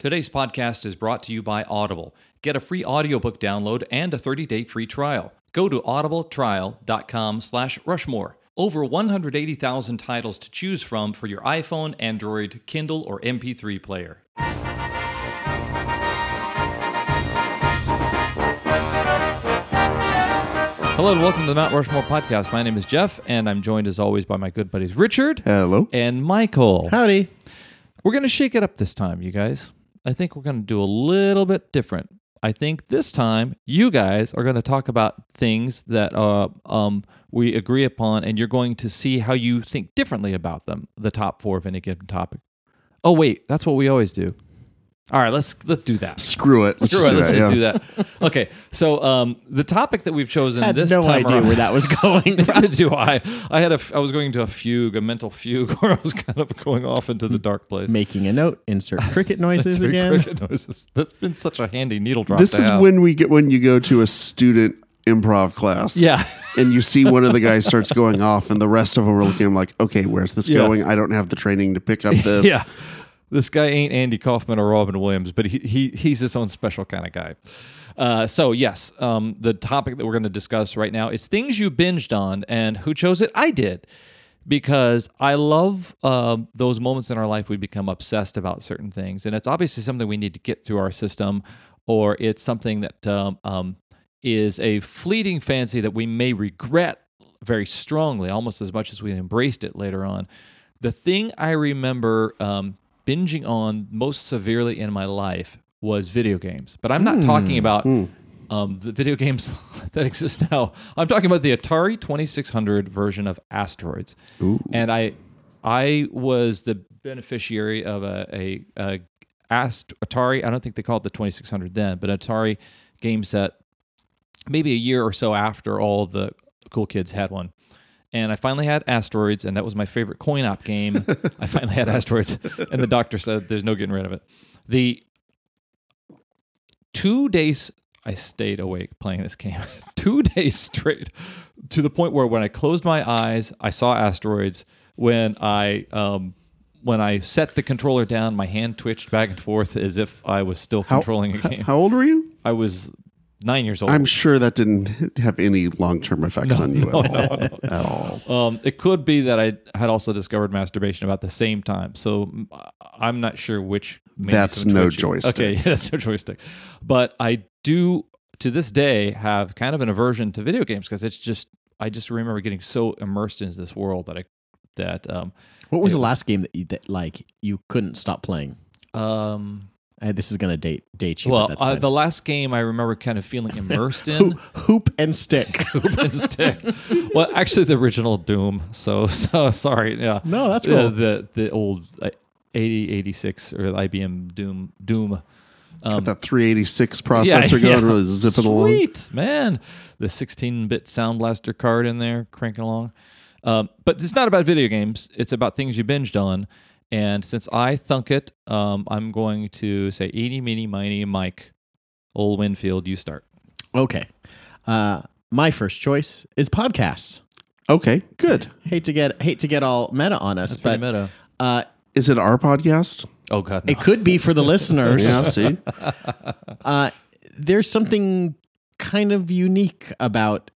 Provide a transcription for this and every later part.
Today's podcast is brought to you by Audible. Get a free audiobook download and a 30-day free trial. Go to audibletrial.com slash rushmore. Over 180,000 titles to choose from for your iPhone, Android, Kindle, or MP3 player. Hello and welcome to the Mount Rushmore podcast. My name is Jeff, and I'm joined as always by my good buddies Richard Hello. and Michael. Howdy. We're going to shake it up this time, you guys. I think we're going to do a little bit different. I think this time you guys are going to talk about things that uh, um, we agree upon, and you're going to see how you think differently about them. The top four of any given topic. Oh wait, that's what we always do. All right, let's let's do that. Screw it. Let's Screw it, do let's that, just yeah. do that. Okay, so um, the topic that we've chosen I had this no time idea around, where that was going. Do I. I had a. f- I was going to a fugue, a mental fugue, where I was kind of going off into the dark place. Making a note, insert cricket noises Three again. cricket noises. That's been such a handy needle drop. This to is have. when we get when you go to a student improv class. Yeah. And you see one of the guys starts going off, and the rest of them are looking. I'm like, okay, where's this Yeah. going? I don't have the training to pick up this. yeah. This guy ain't Andy Kaufman or Robin Williams, but he, he he's his own special kind of guy. Uh, so yes, um, the topic that we're going to discuss right now is things you binged on, and who chose it? I did, because I love um, those moments in our life we become obsessed about certain things, and it's obviously something we need to get through our system, or it's something that um, um, is a fleeting fancy that we may regret very strongly, almost as much as we embraced it later on. The thing I remember um, binging on most severely in my life was video games, but I'm not talking about um, the video games that exist now. I'm talking about the Atari 2600 version of Asteroids, and I I was the beneficiary of a, a, a Ast- Atari. I don't think they called it the 2600 then, but Atari game set. Maybe a year or so after all the cool kids had one. And I finally had Asteroids, and that was my favorite coin op game. I finally had Asteroids, and the doctor said there's no getting rid of it. The two days I stayed awake playing this game, two days straight, to the point where when I closed my eyes, I saw Asteroids. When I um, when I set the controller down, my hand twitched back and forth as if I was still How, controlling a game. how old were you? I was nine years old. I'm sure that didn't have any long term effects on you at all. At all. Um, it could be that I had also discovered masturbation about the same time. So I'm not sure which. That's no twitchy. joystick. Okay, yeah, that's no joystick. But I do, to this day, have kind of an aversion to video games because it's just, I just remember getting so immersed into this world that I, that, um, What was It- the last game that you that like you couldn't stop playing? um, Uh, this is gonna date date you. well, but that's uh, the last game I remember kind of feeling immersed in. Hoop, hoop and stick. Hoop and stick. Well, actually, the original Doom. So, so sorry. Yeah. No, that's Yeah, cool. the the old uh, 8086 or IBM Doom Doom. Um, Got that 386 processor going, really zipping along. Sweet man, the 16-bit Sound Blaster card in there, cranking along. Um, but it's not about video games. It's about things you binged on. And since I thunk it, um, I'm going to say eeny, meeny, miny, Mike, old Winfield, you start. okay. Uh, my first choice is podcasts. Okay, good. Hate to get hate to get all meta on us, That's pretty but meta. uh, Is it our podcast? Oh God, no. it could be for the listeners. Yeah, see? uh, there's something kind of unique about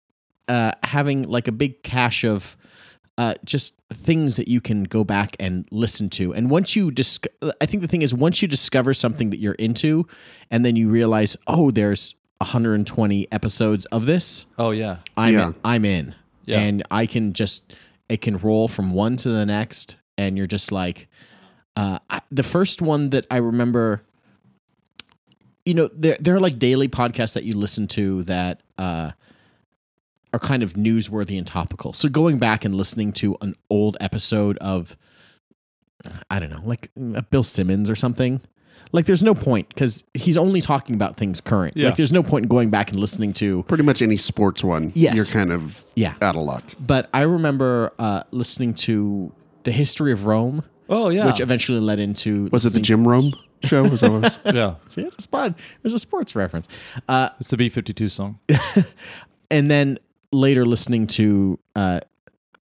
uh, having like a big cache of uh, just things that you can go back and listen to. And once you disc- I think the thing is once you discover something that you're into, and then you realize, oh, there's 120 episodes of this. oh yeah. I'm Yeah. in, I'm in, Yeah. and I can just it can roll from one to the next, and you're just like, uh, I, the first one that I remember. You know, there there are like daily podcasts that you listen to that uh, are kind of newsworthy and topical. So going back and listening to an old episode of, I don't know, like uh, Bill Simmons or something. Like, there's no point because he's only talking about things current. Yeah. Like, there's no point in going back and listening to Pretty much any sports one, Yes. you're kind of yeah out of luck. but I remember uh, listening to the history of Rome, Oh yeah. which eventually led into Was it the listening- Jim Rome show? Was that what it was? yeah. See, it's a spot. It was a sports reference, uh, It's the B52 song. and then later listening to uh,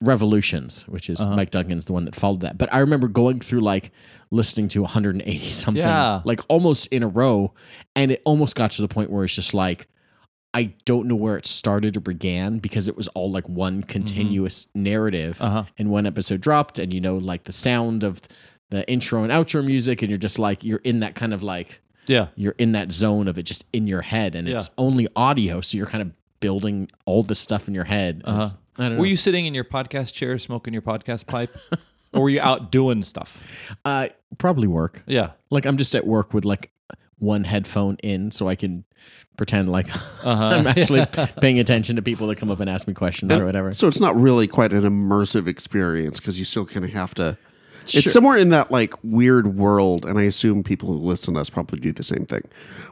Revolutions, which is Mike Duncan's the one that followed that. But I remember going through like listening to 180 something, Yeah. like almost in a row, and it almost got to the point where it's just like I don't know where it started or began because it was all like one continuous narrative. Uh-huh. And one episode dropped, and you know, like the sound of the intro and outro music, and you're just like you're in that kind of like Yeah. you're in that zone of it just in your head, and it's only audio, so you're kind of building all this stuff in your head. Uh-huh. It's- I don't know. Were you sitting in your podcast chair smoking your podcast pipe? or were you out doing stuff? Uh, probably work. Yeah. Like I'm just at work with like one headphone in, so I can pretend like Uh-huh. I'm actually paying attention to people that come up and ask me questions or whatever. So it's not really quite an immersive experience because you still kind of have to. Sure. It's somewhere in that like weird world, and I assume people who listen to us probably do the same thing,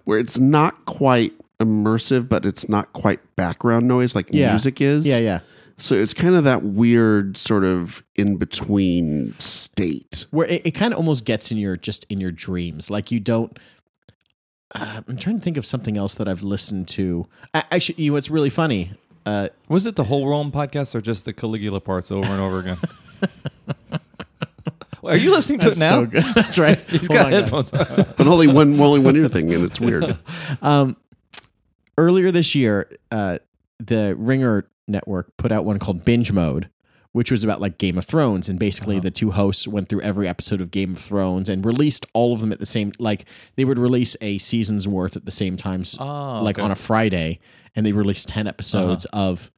where it's not quite immersive, but it's not quite background noise like Yeah. music is. Yeah, yeah. So it's kind of that weird sort of in between state. Where it, it kind of almost gets in your just in your dreams. Like you don't. Uh, I'm trying to think of something else that I've listened to. A- Actually, you know, what's really funny. Uh, Was it the whole Rome podcast or just the Caligula parts over and over again? Are you listening to it now? so good. That's right. He's Hold got on, guys. headphones. But only one, only one ear thing, and it's weird. Um, earlier this year, uh, the Ringer network put out one called Binge Mode, which was about like Game of Thrones, and basically Uh-huh. the two hosts went through every episode of Game of Thrones and released all of them at the same. Like they would release a season's worth at the same time, s- Oh, like okay. on a Friday, and they released ten episodes of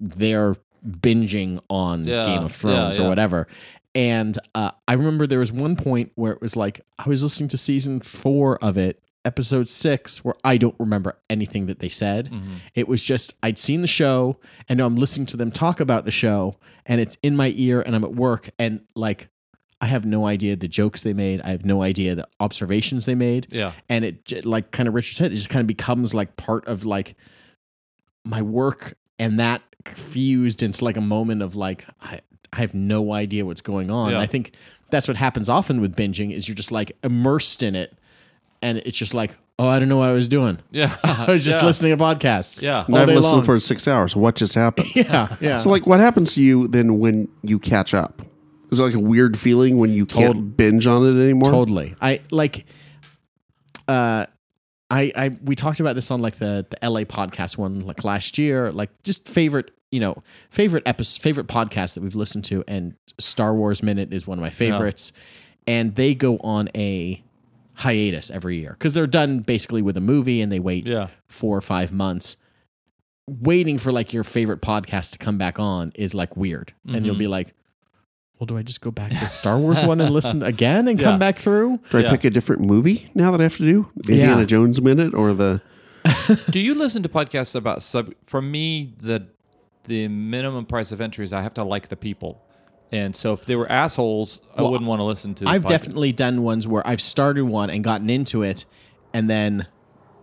their binging on Yeah, Game of yeah, Thrones yeah. or whatever. And uh, I remember there was one point where it was like I was listening to season four of it, episode six, where I don't remember anything that they said. Mm-hmm. It was just I'd seen the show, and now I'm listening to them talk about the show, and it's in my ear, and I'm at work, and like I have no idea the jokes they made. I have no idea the observations they made Yeah. and it like kind of Richard said, it just kind of becomes like part of like my work, and that fused into like a moment of like I, I have no idea what's going on. Yeah. I think that's what happens often with binging is you're just like immersed in it, and it's just like oh I don't know what I was doing. Yeah. I was just Yeah. listening to podcasts. Yeah. And all I've day listened long. for six hours. What just happened? yeah, yeah. So, like, what happens to you then when you catch up? Is it like a weird feeling when you can't binge on it anymore? Totally. I like uh I I we talked about this on like the the LA podcast one like last year, like just favorite, you know, favorite episode favorite podcast that we've listened to and Star Wars Minute is one of my favorites. And they go on a hiatus every year cuz they're done basically with a movie and they wait Yeah. 4 or 5 months. Waiting for like your favorite podcast to come back on is like weird. And you'll be mm-hmm. like well, do I just go back to Star Wars one and listen again and Yeah. come back through? Do I Yeah. pick a different movie now that I have to do Indiana Yeah. Jones minute or the? Do you listen to podcasts about sub? For me, the the minimum price of entry is I have to like the people, and so if they were assholes, I wouldn't want to listen to. I've podcast. definitely done ones where I've started one and gotten into it, and then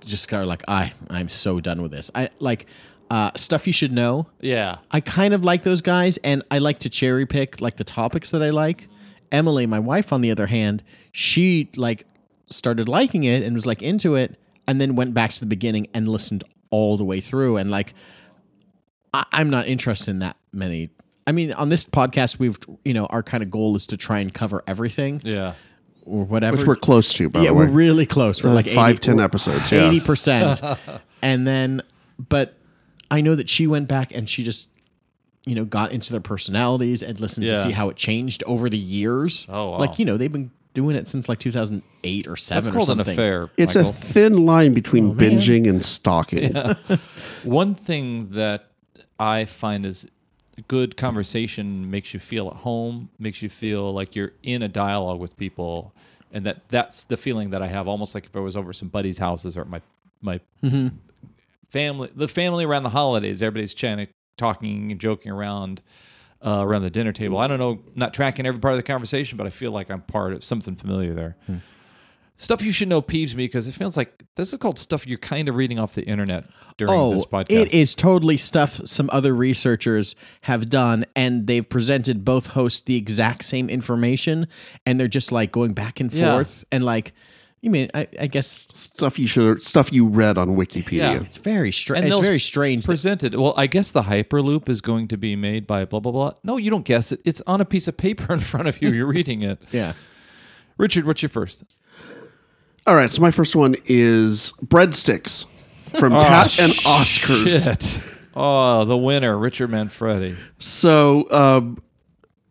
just kind of like, I I'm so done with this. I like uh, stuff you should know. yeah. I kind of like those guys, and I like to cherry pick like the topics that I like. Emily, my wife, on the other hand, she like started liking it and was like into it, and then went back to the beginning and listened all the way through. And like, I- I'm not interested in that many. I mean, on this podcast, we've you know our kind of goal is to try and cover everything Yeah. or whatever. Which we're close to, by yeah, the way. we're really close. We're Uh, like five, 80 10 episodes, yeah. eighty percent. and then, but I know that she went back and she just, you know, got into their personalities and listened to Yeah. see how it changed over the years. Oh, wow. like you know, they've been doing it since like two thousand eight or seven. That's or called an something. affair. it's Michael. a thin line between Oh, binging and stalking. One thing that I find is good conversation makes you feel at home, makes you feel like you're in a dialogue with people, and that that's the feeling that I have. Almost like if I was over some buddies' houses or my my family, the family around the holidays, everybody's chatting, talking, and joking around. Uh, around the dinner table, I don't know, not tracking every part of the conversation, but I feel like I'm part of something familiar there. Stuff you should know peeves me because it feels like this is called stuff you're kind of reading off the internet during Oh, this podcast. it is totally stuff some other researchers have done, and they've presented both hosts the exact same information, and they're just like going back and Yeah. forth, and like, You mean I, I guess Stuff you should stuff you read on Wikipedia. Yeah. it's very strange. It's very strange. that- presented. Well, I guess the Hyperloop is going to be made by blah blah blah. No, you don't guess it. It's on a piece of paper in front of you. You're reading it. yeah. Richard, what's your first? All right, so my first one is breadsticks from Pat and Oscars. Shit. Oh, the winner, Richard Manfredi. So, um,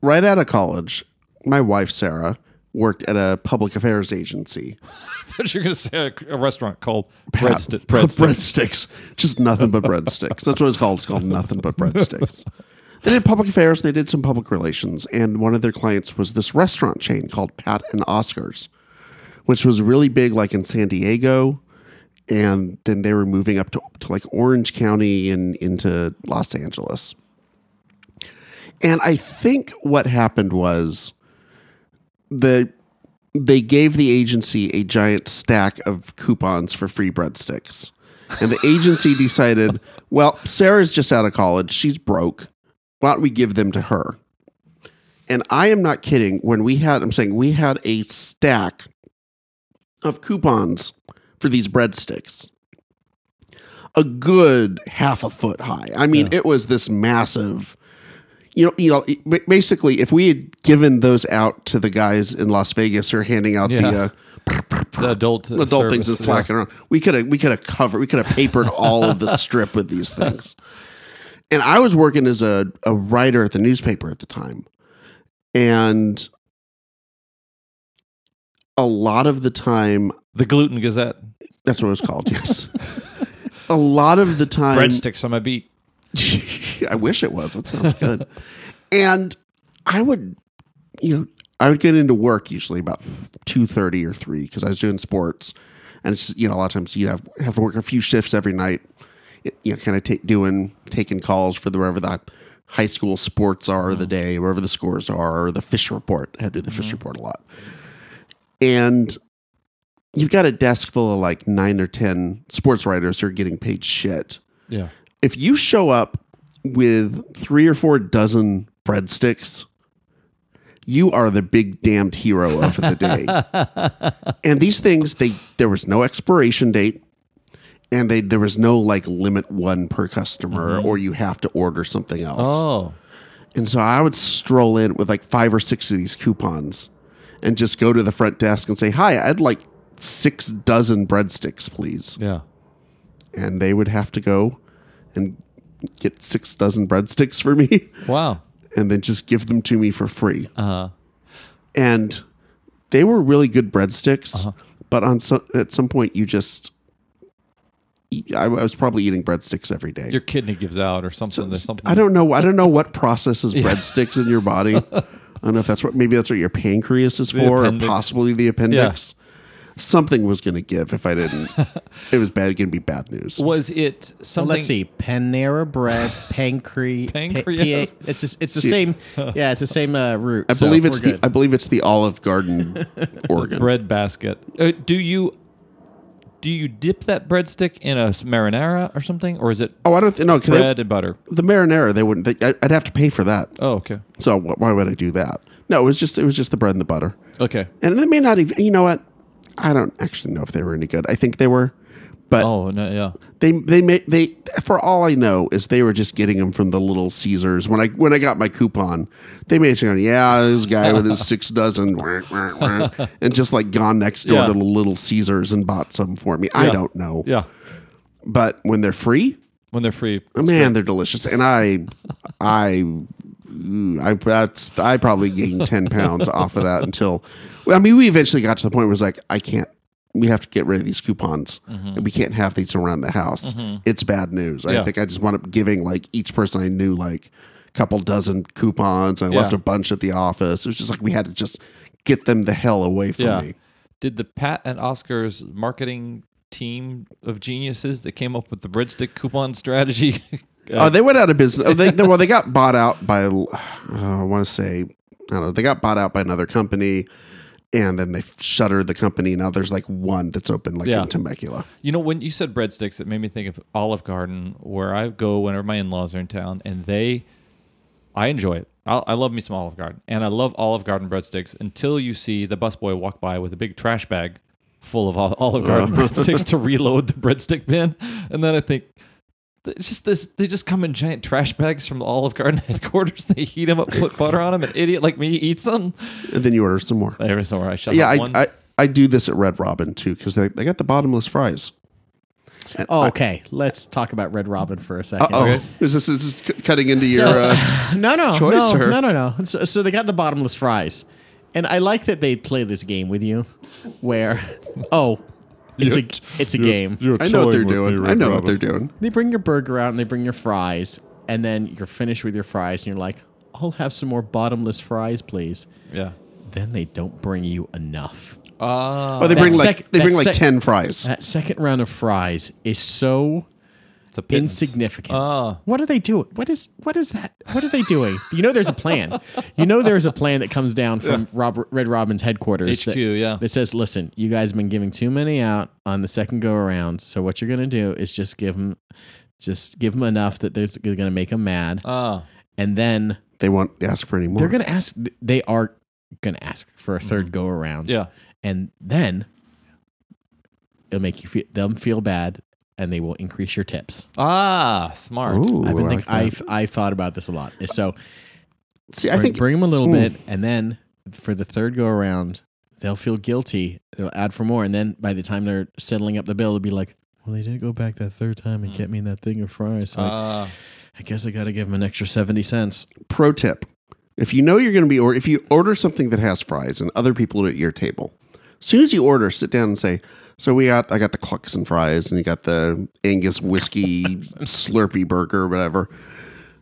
right out of college, my wife Sarah worked at a public affairs agency. I thought you were going to say a, a restaurant called Pat- Breadsti- Breadsticks. breadsticks, just nothing but breadsticks. That's what it's called. It's called nothing but breadsticks. They did public affairs. They did some public relations, and one of their clients was this restaurant chain called Pat and Oscars, which was really big, like in San Diego, and then they were moving up to, to like Orange County and into Los Angeles. And I think what happened was the they gave the agency a giant stack of coupons for free breadsticks. And the agency decided, well, Sarah's just out of college. She's broke. Why don't we give them to her? And I am not kidding. When we had, I'm saying we had a stack of coupons for these breadsticks. A good half a foot high. I mean, it was this massive you know, you know, basically, if we had given those out to the guys in Las Vegas who are handing out the uh, The adult adult things and service, flacking around, we could have we could have covered, we could have papered all of the strip with these things. And I was working as a, a writer at the newspaper at the time, and a lot of the time, The Gluten Gazette. that's what it was called. Yes, a lot of the time, Breadsticks on my beat. I wish it was. That sounds good. and I would, you know, I would get into work usually about two thirty or three because I was doing sports, and it's you know a lot of times you have have to work a few shifts every night. It- You know, kind of take doing taking calls for the wherever the high school sports are of the mm. day, wherever the scores are, or the fish report. I had to do the fish mm-hmm. report a lot, and you've got a desk full of like nine or ten sports writers who are getting paid shit Yeah. if you show up with three or four dozen breadsticks, you are the big damned hero of the day. and these things, they there was no expiration date, and they there was no like limit one per customer, mm-hmm. or you have to order something else. Oh. And so I would stroll in with like five or six of these coupons, and just go to the front desk and say, "Hi, I'd like six dozen breadsticks, please." Yeah. and they would have to go and get six dozen breadsticks for me Wow. and then just give them to me for free. Uh huh. And they were really good breadsticks, Uh-huh. but on some, at some point you just I, was probably eating breadsticks every day. Your kidney gives out or something. There's something. I don't know. I don't know what processes breadsticks in your body. I don't know if that's what maybe that's what your pancreas is for, or possibly the appendix. Something was going to give if I didn't. it was bad. Going to be bad news. Was it Well, something? let's see. Panera bread, pancre, Pancreas. Pa- it's just, it's the same. Yeah, it's the same uh, root. I so believe it's the good. I believe it's the Olive Garden organ. bread basket. Uh, do you do you dip that breadstick in a marinara or something, or is it Oh, I don't th- no. 'cause they- bread and butter? the marinara, they wouldn't. They, I- I'd have to pay for that. Oh, okay, So wh- why would I do that? No, it was just it was just the bread and the butter, okay. and they may not even. You know what? I don't actually know if they were any good. I think they were, but Oh no, yeah. they they may they for all I know is they were just getting them from the Little Caesars. When I when I got my coupon, they may have gone, yeah, this guy with his six dozen, wah, wah, wah," and just like gone next door Yeah. to the Little Caesars and bought some for me. I don't know, Yeah, but when they're free, when they're free. Oh, man, they're delicious, and I, I, I that's I probably gained ten pounds off of that until, I mean, we eventually got to the point where it was like, I can't. We have to get rid of these coupons. And we can't have these around the house. Mm-hmm. It's bad news. I think I just wound up giving like each person I knew like a couple dozen coupons. I left a bunch at the office. It was just like we had to just get them the hell away from Yeah. me. Did the Pat and Oscar's marketing team of geniuses that came up with the breadstick coupon strategy? Oh, they went out of business. Oh, they, they- well, they got bought out by. Uh, I want to say, I don't know. They got bought out by another company, and then they shuttered the company. Now there's like one that's open, like Yeah. in Temecula. You know, when you said breadsticks, it made me think of Olive Garden, where I go whenever my in-laws are in town, and they, I enjoy it. I, I love me some Olive Garden, and I love Olive Garden breadsticks until you see the busboy walk by with a big trash bag full of Olive Garden oh. breadsticks to reload the breadstick bin, and then I think. It's just this. They just come in giant trash bags from Olive Garden headquarters. They heat them up, put butter on them. An idiot like me eats them. And then you order some more. Every somewhere I shut Yeah, I, one. I, I do this at Red Robin too because they, they got the bottomless fries. And Oh, I- okay. Let's talk about Red Robin for a second. Uh-oh. Is this, is this cutting into your. Uh, no, no, choice, no, or- no, no, no. So, so they got the bottomless fries, and I like that they play this game with you, where, oh, it's a it's a game. I know what they're doing. I know what they're doing. They bring your burger out and they bring your fries, and then you're finished with your fries, and you're like, I'll have some more bottomless fries, please. yeah. Then they don't bring you enough. Ah, Oh, they That bring like they that bring like ten fries. That second round of fries is so it's a pittance. insignificant. Ah. What are they doing? What is what is that? What are they doing? you know, there's a plan. You know, there's a plan that comes down from Robert, Red Robin's headquarters. HQ, that, yeah. That says, "Listen, you guys have been giving too many out on the second go around. So what you're gonna do is just give them, just give them enough that they're going to make them mad, Ah, and then They won't ask for any more. they're going to ask. They are going to ask for a third go around. yeah. and then it'll make you feel them feel bad, and they will increase your tips. Ah, smart. Ooh, I've been I think, like that. I've I've thought about this a lot. So See, I bring, think bring them a little Ooh. bit, and then for the third go around, they'll feel guilty. They'll add for more, and then by the time they're settling up the bill, they'll be like, "Well, they didn't go back that third time and get me that thing of fries. So I, Ah, I guess I got to give them an extra seventy cents." pro tip: if you know you're going to be or if you order something that has fries and other people are at your table, as soon as you order, sit down and say, "So we got I got the Clucks and fries, and you got the Angus whiskey Slurpee burger, or whatever."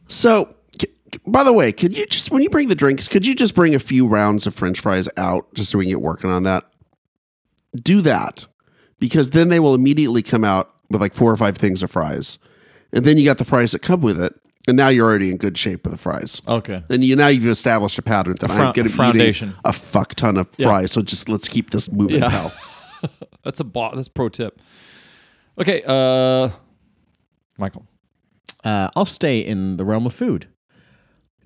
So, c- by the way, could you just when you bring the drinks, could you just bring a few rounds of French fries out just so we can get working on that? Do that because then they will immediately come out with like four or five things of fries, and then you got the fries that come with it, and now you're already in good shape with the fries. okay. And you now you've established a pattern that I'm frou- going to be foundation. eating a fuck ton of fries. So just let's keep this moving, Yeah. pal. That's a bot. that's pro tip. Okay, uh Michael. Uh, I'll stay in the realm of food.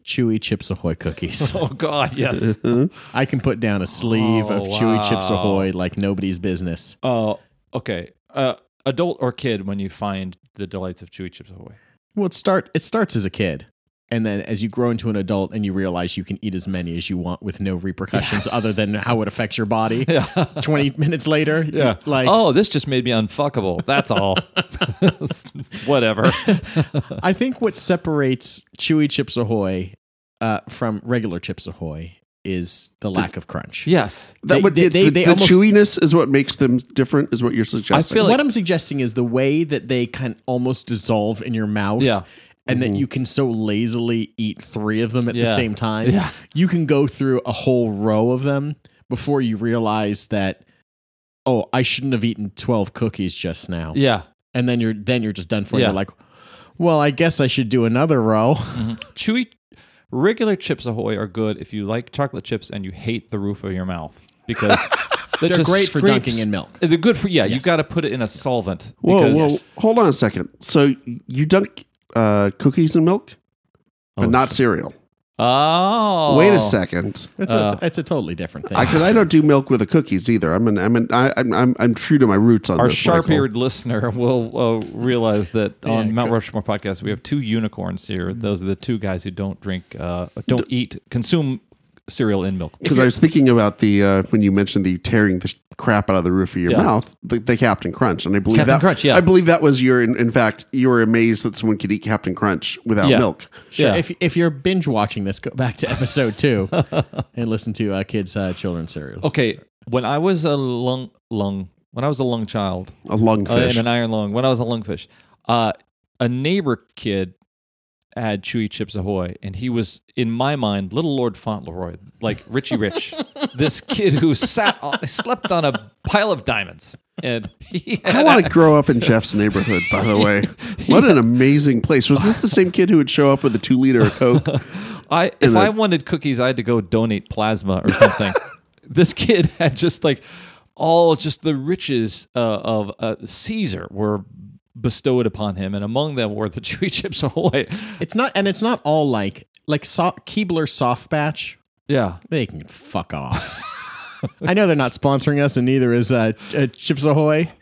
Chewy Chips Ahoy cookies. Oh god, yes. I can put down a sleeve Oh, of Chewy Chips wow. Ahoy like nobody's business. Oh, okay. Uh adult or kid when you find the delights of chewy chips ahoy. Well, it start it starts as a kid, and then as you grow into an adult and you realize you can eat as many as you want with no repercussions other than how it affects your body. Yeah. Twenty minutes later, Yeah. like oh, this just made me unfuckable. That's all. Whatever. I think what separates Chewy Chips Ahoy uh, from regular Chips Ahoy is the lack of crunch. Yes. That They- would, they- it- they- the, they the almost- chewiness is what makes them different. Is what you're suggesting. feel like- what I'm suggesting is the way that they can almost dissolve in your mouth. Yeah. And that mm-hmm. you can so lazily eat three of them at the same time. Yeah. You can go through a whole row of them before you realize that, oh, I shouldn't have eaten 12 cookies just now. Yeah. And then you're then you're just done for. Yeah. You're like, well, I guess I should do another row. Mm-hmm. Chewy regular chips ahoy are good if you like chocolate chips and you hate the roof of your mouth because that They're just great for dunking in milk. They're good for yeah, you Yes. got to put it in a solvent whoa, whoa, hold on a second. So you dunk uh, cookies and milk, but Oh, not cereal. Oh. Wait a second. It's Uh, a it's a totally different thing. I, cause I don't do milk with the cookies either. I'm an, I'm an, I, I'm, I'm, I'm true to my roots on Our this. Sharp-eared listener will uh, realize that on Mount go- Rushmore podcast we have two unicorns here. Those are the two guys who don't drink, uh, don't eat, consume cereal in milk. Because I was thinking about the uh, when you mentioned the tearing the crap out of the roof of your Yeah. mouth, the, the Captain Crunch, and I believe Captain that Crunch, yeah. I believe that was your. In, in fact, you were amazed that someone could eat Captain Crunch without Yeah. milk. Sure. Yeah. If if you're binge watching this, go back to episode two and listen to uh, kids' uh, children's cereals. Okay, when I was a lung lung, when I was a lung child, A uh, lungfish. in an iron lung, when I was a lungfish, uh, a neighbor kid had Chewy Chips Ahoy, and he was, in my mind, little Lord Fauntleroy, like Richie Rich, this kid who sat, on, slept on a pile of diamonds, and he I want to grow up in Jeff's neighborhood. By the way, what an amazing place! Was this the same kid who would show up with a two liter of Coke? I if And I wanted cookies, I had to go donate plasma or something. this kid had just like all just the riches uh, of uh, Caesar were bestowed upon him, and among them were the Chewy Chips Ahoy. It's not, and it's not all like like so- Keebler soft batch. Yeah, They can fuck off. I know they're not sponsoring us, and neither is uh, uh, Chips Ahoy,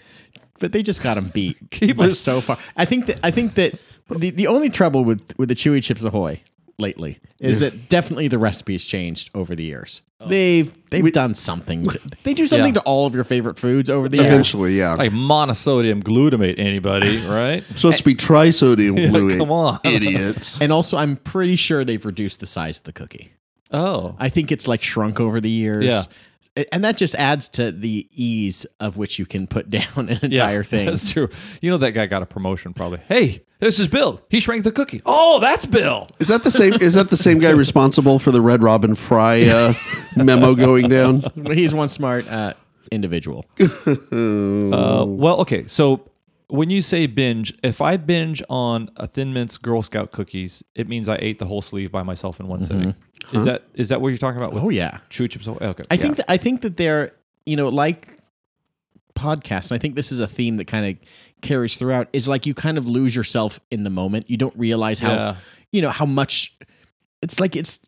but they just got them beat. Us- so far. I think that I think that the, the only trouble with with the Chewy Chips Ahoy lately is that definitely the recipes changed over the years. Oh. They've they've done something. To, they do something Yeah. to all of your favorite foods over the years. Eventually, yeah. Like monosodium glutamate, anybody, right? supposed to be trisodium glutamate. come on. idiots. And also, I'm pretty sure they've reduced the size of the cookie. Oh. I think it's like shrunk over the years. Yeah. A- And that just adds to the ease of which you can put down an entire thing. That's true. You know that guy got a promotion probably. Hey, this is Bill. He shrank the cookie. Oh, that's Bill. Is that the same? Is that the same guy responsible for the Red Robin Fry uh, memo going down? He's one smart uh, individual. Uh, well, okay. So when you say binge, if I binge on a Thin Mints Girl Scout cookies, it means I ate the whole sleeve by myself in one sitting. Is that is that what you're talking about? With Oh yeah. Chewy chips. Oh, Okay. I think that, I think that they're you know like podcasts. And I think this is a theme that kind of carries throughout. Is like you kind of lose yourself in the moment. You don't realize how Yeah. you know how much. It's like it's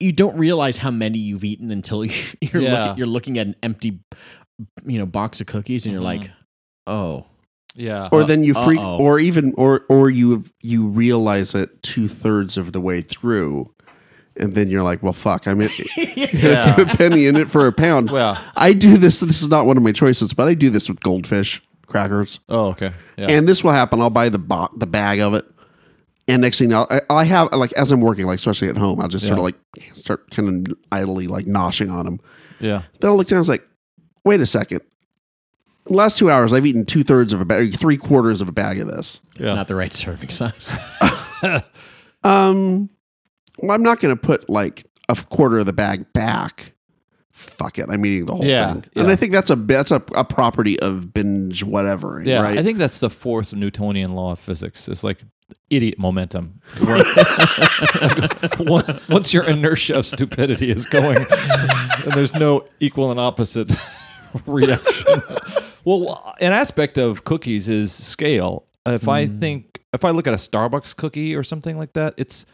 you don't realize how many you've eaten until you, you're Yeah. looking, you're looking at an empty you know box of cookies and you're Mhm. like oh Yeah. Or then you freak, Uh-oh. or even, or or you you realize it two thirds of the way through, and then you're like, well, fuck, I'm in, Yeah. a penny in it for a pound. Well. I do this. This is not one of my choices, but I do this with goldfish crackers. Oh, okay. Yeah. And this will happen. I'll buy the bo- the bag of it, and next thing you know, I, I have like as I'm working, like especially at home, I'll just sort of like start kind of idly like noshing on them. yeah. Then I'll look down. I was like, wait a second. The last two hours, I've eaten two thirds of a bag, three quarters of a bag of this. it's Yeah. not the right serving size Um, well, I'm not going to put like a quarter of the bag back. Fuck it, I'm eating the whole Yeah, thing, and yeah. I think that's a that's a, a property of binge whatever. Yeah. right? I think that's the fourth Newtonian law of physics. It's like idiot momentum. Once- your inertia of stupidity is going, and there's no equal and opposite reaction. Well, an aspect of cookies is scale. If I Mm. think, if I look at a Starbucks cookie or something like that, it's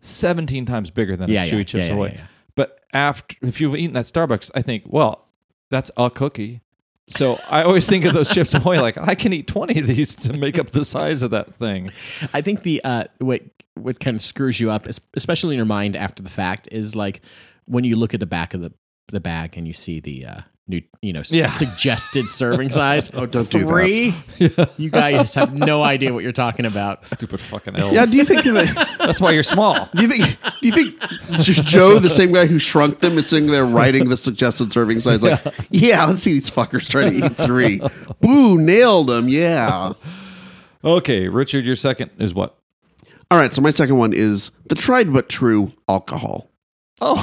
17 times bigger than Yeah, a yeah, Chewy Chips yeah, Ahoy. But after, if you've eaten at Starbucks, I think, well, that's a cookie. So I always think of those chips ahoy like I can eat twenty of these to make up the size of that thing. I think the uh, what what kind of screws you up, especially in your mind after the fact, is like when you look at the back of the the bag and you see the uh, new, you know, Yeah. suggested serving size. oh, don't do that. three. You guys have no idea what you're talking about. Stupid fucking elves. yeah. Do you think that? That's why you're small. Do you think? Do you think Joe, the same guy who shrunk them, is sitting there writing the suggested serving size? Like, yeah, let's see these fuckers try to eat three. Boo, nailed them. Yeah. Okay, Richard, your second is what? All right. So my second one is the tried but true alcohol. Oh,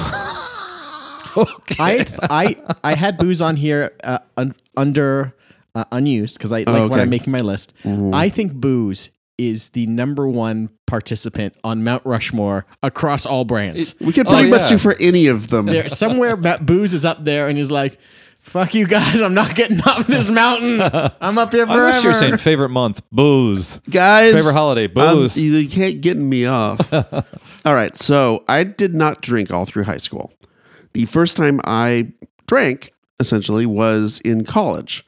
okay. I I I had booze on here uh, un, under uh, unused because I like when okay. Mm-hmm. I'm making my list. I think booze is the number one participant on Mount Rushmore across all brands. We could Oh, pretty much yeah. do for any of them. there somewhere Ma- booze is up there and he's like fuck you guys i'm not getting up this mountain i'm up here I forever thought you were saying favorite month, booze. Guys, Favorite holiday, um, booze. you can't get me off. all right. So I did not drink all through high school. The first time I drank, essentially, was in college.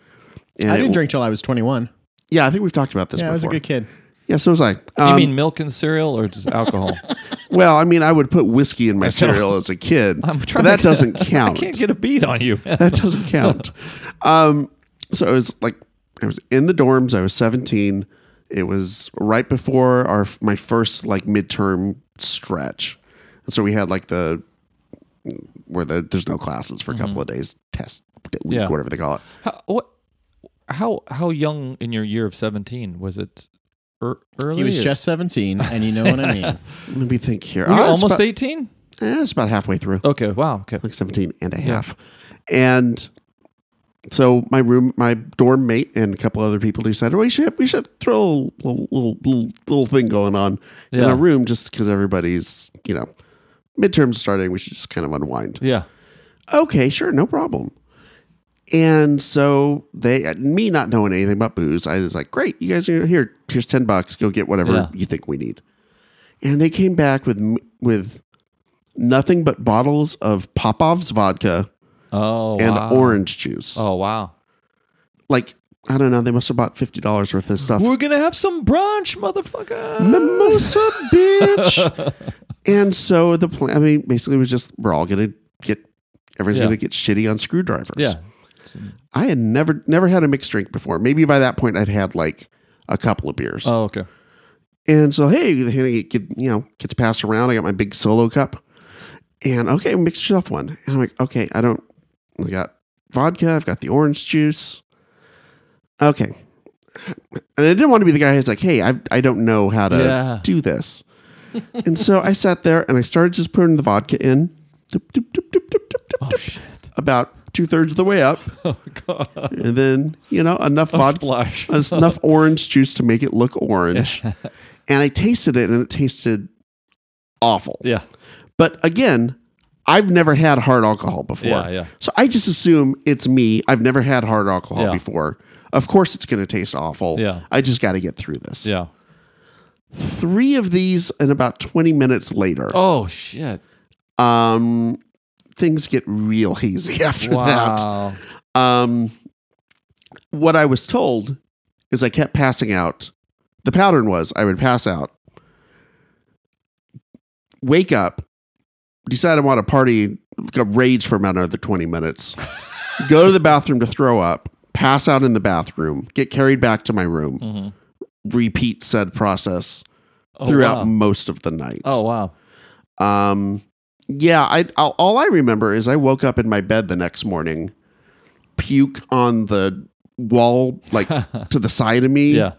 And i didn't drink till i was 21 Yeah, I think we've talked about this yeah i was a good kid Yeah, so was I. you Um, mean milk and cereal or just alcohol? well, I mean, I would put whiskey in my cereal as a kid, I'm but trying that to- doesn't I count. can't get a beat on you. that doesn't count. Um, so it was like I was in the dorms. I was 17. It was right before our my first like midterm stretch, and so we had like the where the there's no classes for a couple of days, test week, Mm-hmm. Yeah. whatever they call it. How, what? How how young in your year of seventeen was it? Er, early. he was or- just 17 and you know what i mean Let me think here. Were you Oh, almost eighteen. eh, it's about halfway through. Okay. Wow. Okay. like 17 and a half. And so my room, my dorm mate and a couple other people decided we should we should throw a little little little, little thing going on in Yeah. our room just because everybody's you know midterms starting. We should just kind of unwind. Yeah. Okay, sure, no problem. And so they, uh, me not knowing anything about booze, I was like, "Great, you guys are here. Here's ten bucks. Go get whatever Yeah. you think we need." And they came back with with nothing but bottles of Popov's vodka Oh, and wow. orange juice. Oh wow. Like I don't know, they must have bought fifty dollars worth of stuff. We're gonna have some brunch, motherfucker. Mimosa, bitch. and so the plan, I mean, basically, it was just we're all gonna get everyone's Yeah. gonna get shitty on screwdrivers. Yeah. I had never never had a mixed drink before. Maybe by that point, I'd had like a couple of beers. Oh, okay. And so, hey, the hand get, you know, gets passed around. I got my big solo cup. And okay, mix yourself one. And I'm like, okay, I don't, I got vodka, I've got the orange juice. Okay. And I didn't want to be the guy who's like, hey, I, I don't know how to Yeah. do this. And so I sat there and I started just putting the vodka in doop, doop, doop, Oh about two thirds of the way up. Oh god. And then, you know, enough A vodka. Enough orange juice to make it look orange. and I tasted it and it tasted awful. Yeah. But again, I've never had hard alcohol before. Yeah, yeah. So I just assume it's me. I've never had hard alcohol Yeah. before. Of course it's going to taste awful. Yeah. I just got to get through this. Yeah. Three of these and about 20 minutes later, Oh shit. um, things get real hazy after that. Um, what I was told is I kept passing out. The pattern was I would pass out, wake up, decide I want to party, go rage for about another 20 minutes, go to the bathroom to throw up, pass out in the bathroom, get carried back to my room, Mhm. Repeat said process Oh, throughout wow. most of the night. Oh wow. Um, yeah, I all all I remember is I woke up in my bed the next morning, puke on the wall, like to the side of me. Yeah.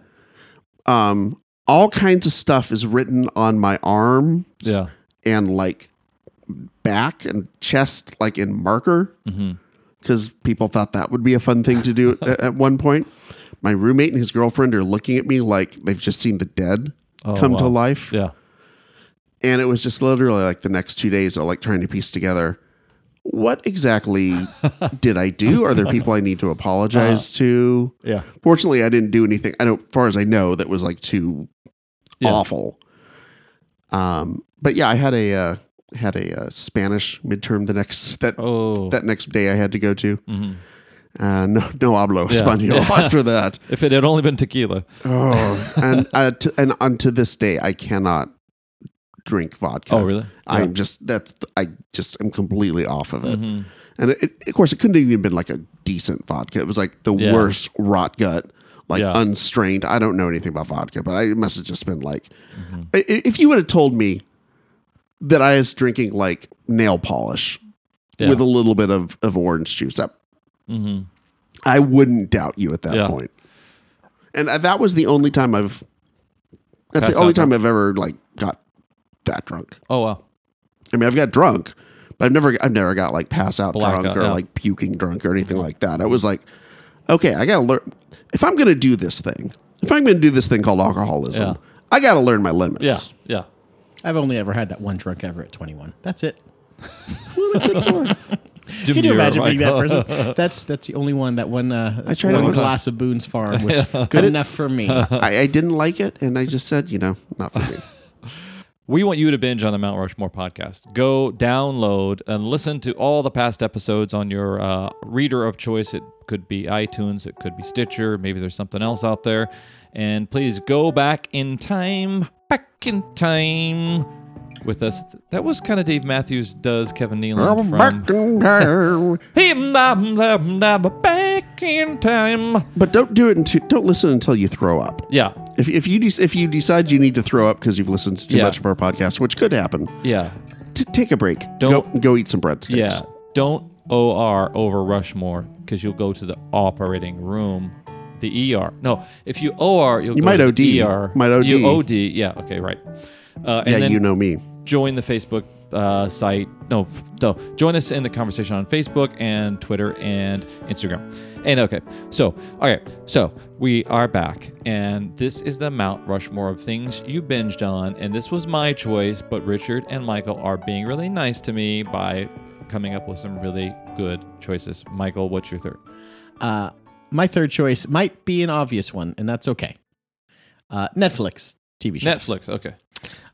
Um, all kinds of stuff is written on my arms Yeah. and like back and chest, like in marker, because people thought that would be a fun thing to do at, at one point. My roommate and his girlfriend are looking at me like they've just seen the dead Oh, come to life Yeah. and it was just literally like the next two days of like trying to piece together what exactly did I do? Are there people I need to apologize Uh-huh. to? Yeah. Fortunately, I didn't do anything. I don't, as far as I know, that was like too Yeah. awful. Um, but yeah, I had a uh, had a uh, Spanish midterm the next that Oh. that next day I had to go to. Mhm. Uh, no, no hablo Yeah. español Yeah. after that. If it had only been tequila. Oh, and uh, to, and unto this day, I cannot drink vodka. Oh, really? I'm just that's I just am completely off of it. Mhm. And it, it- of course, it couldn't have even been like a decent vodka. It was like the worst rot gut, like unstrained. I don't know anything about vodka, but I it must have just been like, Mm-hmm. If you would have told me that I was drinking like nail polish with a little bit of, of orange juice, that Mhm. I wouldn't doubt you at that Yeah. point. And that was the only time I've. That's Passed the only out time I've ever like got that drunk. Oh wow. I mean, I've got drunk, but I've never, I've never got like pass out Blackout, drunk or yeah. Mm-hmm. like puking drunk or anything like that. I was like, okay, I gotta learn. If I'm gonna do this thing, if I'm gonna do this thing called alcoholism, Yeah. I gotta learn my limits. Yeah. Yeah. I've only ever had that one drunk ever at 21. That's it. Demure, Can you imagine being that person? That's that's the only one that one uh, I tried one glass of Boone's Farm was good enough for me. I, I didn't like it, and I just said, you know, not for me. We want you to binge on the Mount Rushmore podcast. Go download and listen to all the past episodes on your uh, reader of choice. It could be iTunes, it could be Stitcher, maybe there's something else out there. And please go back in time, back in time with us. That was kind of Dave Matthews does Kevin Nealon from. in time. I'm, I'm, I'm back in time. But don't do it until don't listen until you throw up. Yeah, If, if you de- if you decide you need to throw up because you've listened to too Yeah. much of our podcast, which could happen, yeah, t- take a break. Don't- go go eat some breadsticks. yeah. Don't OR over Rushmore because you'll go to the operating room. The ER. No, if you OR, you'll You go might to OD. ER. Might OD. You OD. Yeah. Okay. Right. Uh, and yeah, then you know me. Join the Facebook uh, site. No, no. Join us in the conversation on Facebook and Twitter and Instagram. And okay, so okay, so we are back, and this is the Mount Rushmore of things you binged on, and this was my choice, but Richard and Michael are being really nice to me by coming up with some really good choices. Michael, what's your third? Uh, my third choice might be an obvious one, and that's okay. Uh, Netflix TV show. Netflix. Okay.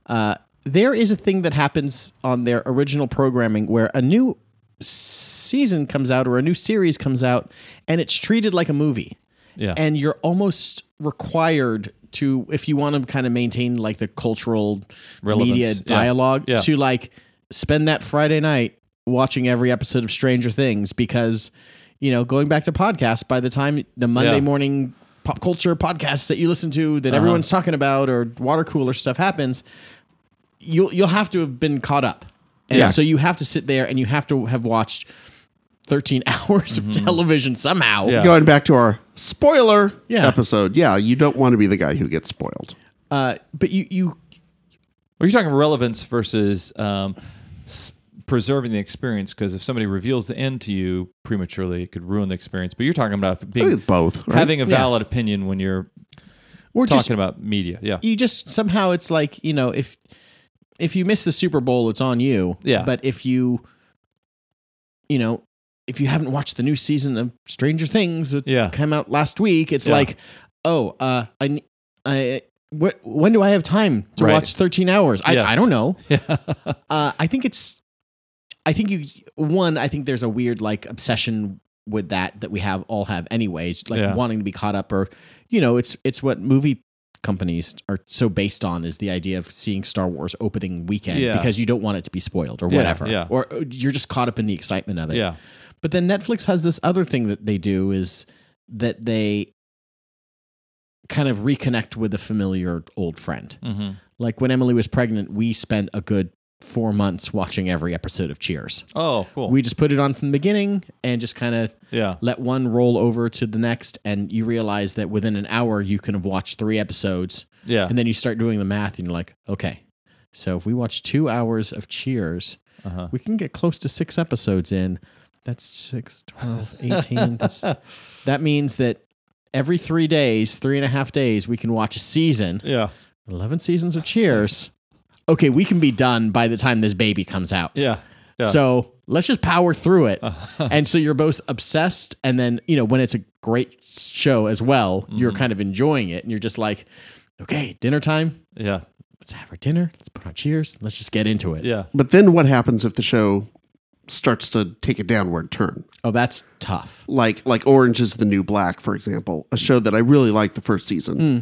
Uh, there is a thing that happens on their original programming where a new season comes out or a new series comes out and it's treated like a movie. Yeah. And you're almost required to if you want to kind of maintain like the cultural Relevance, media dialogue Yeah. to like spend that Friday night watching every episode of Stranger Things because you know, going back to podcasts by the time the Monday Yeah. morning pop culture podcasts that you listen to that uh-huh. everyone's talking about or water cooler stuff happens, you'll you'll have to have been caught up. And Yeah. so you have to sit there and you have to have watched 13 hours of television somehow. Mm-hmm. Yeah. Going back to our spoiler Yeah. episode, yeah, you don't want to be the guy who gets spoiled. Uh, but you you Are you talking relevance versus um, s- preserving the experience? Because if somebody reveals the end to you prematurely, it could ruin the experience. But you're talking about being it's both. Right? having a valid opinion when you're or talking just about media. Yeah. you just somehow it's like you know if if you miss the Super Bowl, it's on you. Yeah. But if you you know if you haven't watched the new season of Stranger Things that Yeah. came out last week, it's Yeah. like oh uh I I what when do I have time to Right. watch 13 hours? I, Yes. I don't know. Yeah. Uh, I think it's. I think you one. I think there's a weird like obsession with that that we have all have anyways, like Yeah. wanting to be caught up, or you know, it's it's what movie companies are so based on is the idea of seeing Star Wars opening weekend Yeah. because you don't want it to be spoiled or whatever, yeah. or uh, you're just caught up in the excitement of it. yeah. But then Netflix has this other thing that they do is that they kind of reconnect with a familiar old friend. hmm Like when Emily was pregnant, we spent a good four months watching every episode of Cheers. Oh, cool. We just put it on from the beginning and just kind of yeah. let one roll over to the next. And you realize that within an hour, you can have watched three episodes. Yeah. And then you start doing the math and you're like, okay, so if we watch two hours of Cheers, Uh-huh. we can get close to six episodes in. That's 6, 12, 18. That's, that means that every three days, three and a half days, we can watch a season. Yeah. 11 seasons of Cheers. Okay, we can be done by the time this baby comes out. Yeah. Yeah. So let's just power through it. and so you're both obsessed. And then, you know, when it's a great show as well, you're Mm-hmm. kind of enjoying it. And you're just like, okay, dinner time. yeah. Let's have our dinner. Let's put on Cheers. Let's just get into it. Yeah. But then what happens if the show starts to take a downward turn? Oh, that's tough. Like like Orange is the New Black, for example, a show that I really liked the first season, Hmm.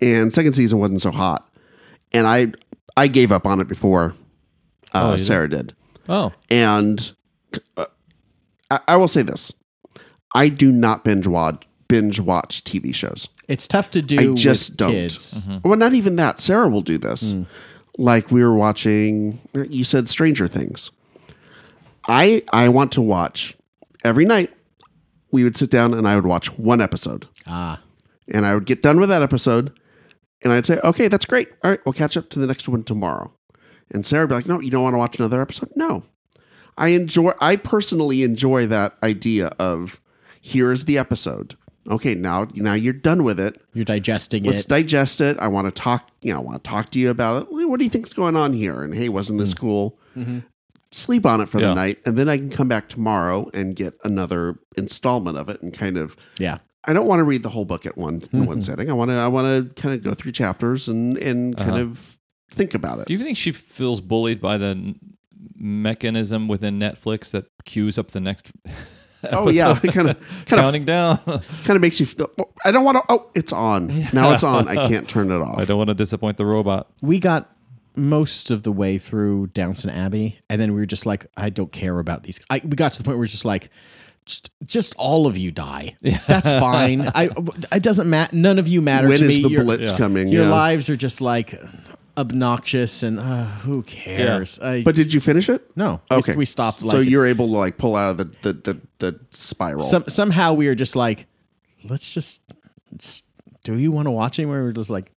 and second season wasn't so hot, and I I gave up on it before uh, you did? Sarah did, Oh. and uh, I, I will say this: I do not binge watch binge watch TV shows. It's tough to do I just with don't. kids. Well, not even that. Sarah will do this. Like we were watching. You said Stranger Things. I I want to watch every night. We would sit down and I would watch one episode, Ah, and I would get done with that episode, and I'd say, "Okay, that's great. All right, we'll catch up to the next one tomorrow." And Sarah would be like, "No, you don't want to watch another episode." No, I enjoy. I personally enjoy that idea of here is the episode. Okay, now now you're done with it. you're digesting it. Let's digest it. I want to talk. You know, I want to talk to you about it. What do you think's going on here? And hey, wasn't this cool? Mm-hmm. Sleep on it for Yeah. the night, and then I can come back tomorrow and get another installment of it. And kind of, yeah. I don't want to read the whole book at one in Mm-hmm. one setting. I want to, I want to kind of go through chapters and and kind Uh-huh. of think about it. Do you think she feels bullied by the mechanism within Netflix that queues up the next? oh yeah, episode? it kind of kind of counting down. kind of makes you feel. oh, I don't want to. Oh, it's on now. It's on. I can't turn it off. I don't want to disappoint the robot. We got most of the way through Downton Abbey, and then we were just like, I don't care about these. I, we got to the point where we're just like, just, just all of you die. That's fine. I it doesn't matter. None of you matter when to is me. the Your- blitz yeah. coming? Your Yeah. lives are just like obnoxious, and uh, who cares? I, But did you finish it? no, Okay, we, stopped. Like so you're able to like pull out of the the the, the spiral. some, somehow we were just like, let's just, just. Do you want to watch it? Where we're just like,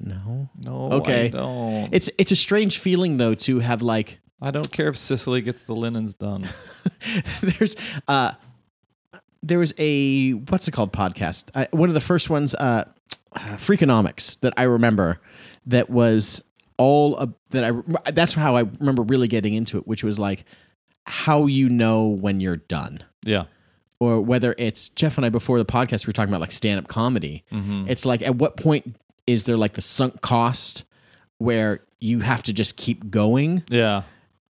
no. No, Okay. I don't. It's it's a strange feeling though to have like I don't care if Sicily gets the linens done. there's uh there was a what's it called podcast? I, one of the first ones uh, uh freakonomics that i remember that was all of, that i that's how i remember really getting into it which was like how you know when you're done. Yeah. or whether it's jeff and i before the podcast we were talking about like stand-up comedy. It's like at what point is there like the sunk cost where you have to just keep going? Yeah.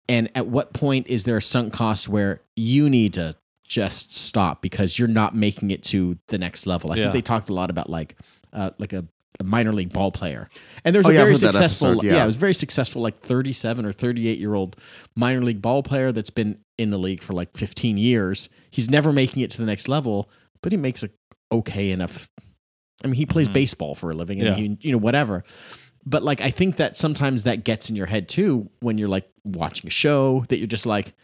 and at what point is there a sunk cost where you need to just stop because you're not making it to the next level? I Yeah. think they talked a lot about like uh, like a, a minor league ball player, and there's Oh, a yeah, very successful episode, yeah. yeah. it was very successful like 37 or 38 year old minor league ball player that's been in the league for like 15 years. He's never making it to the next level, but he makes a okay enough. I mean, he plays baseball for a living, and he, you know whatever. But like, I think that sometimes that gets in your head too when you're like watching a show that you're just like,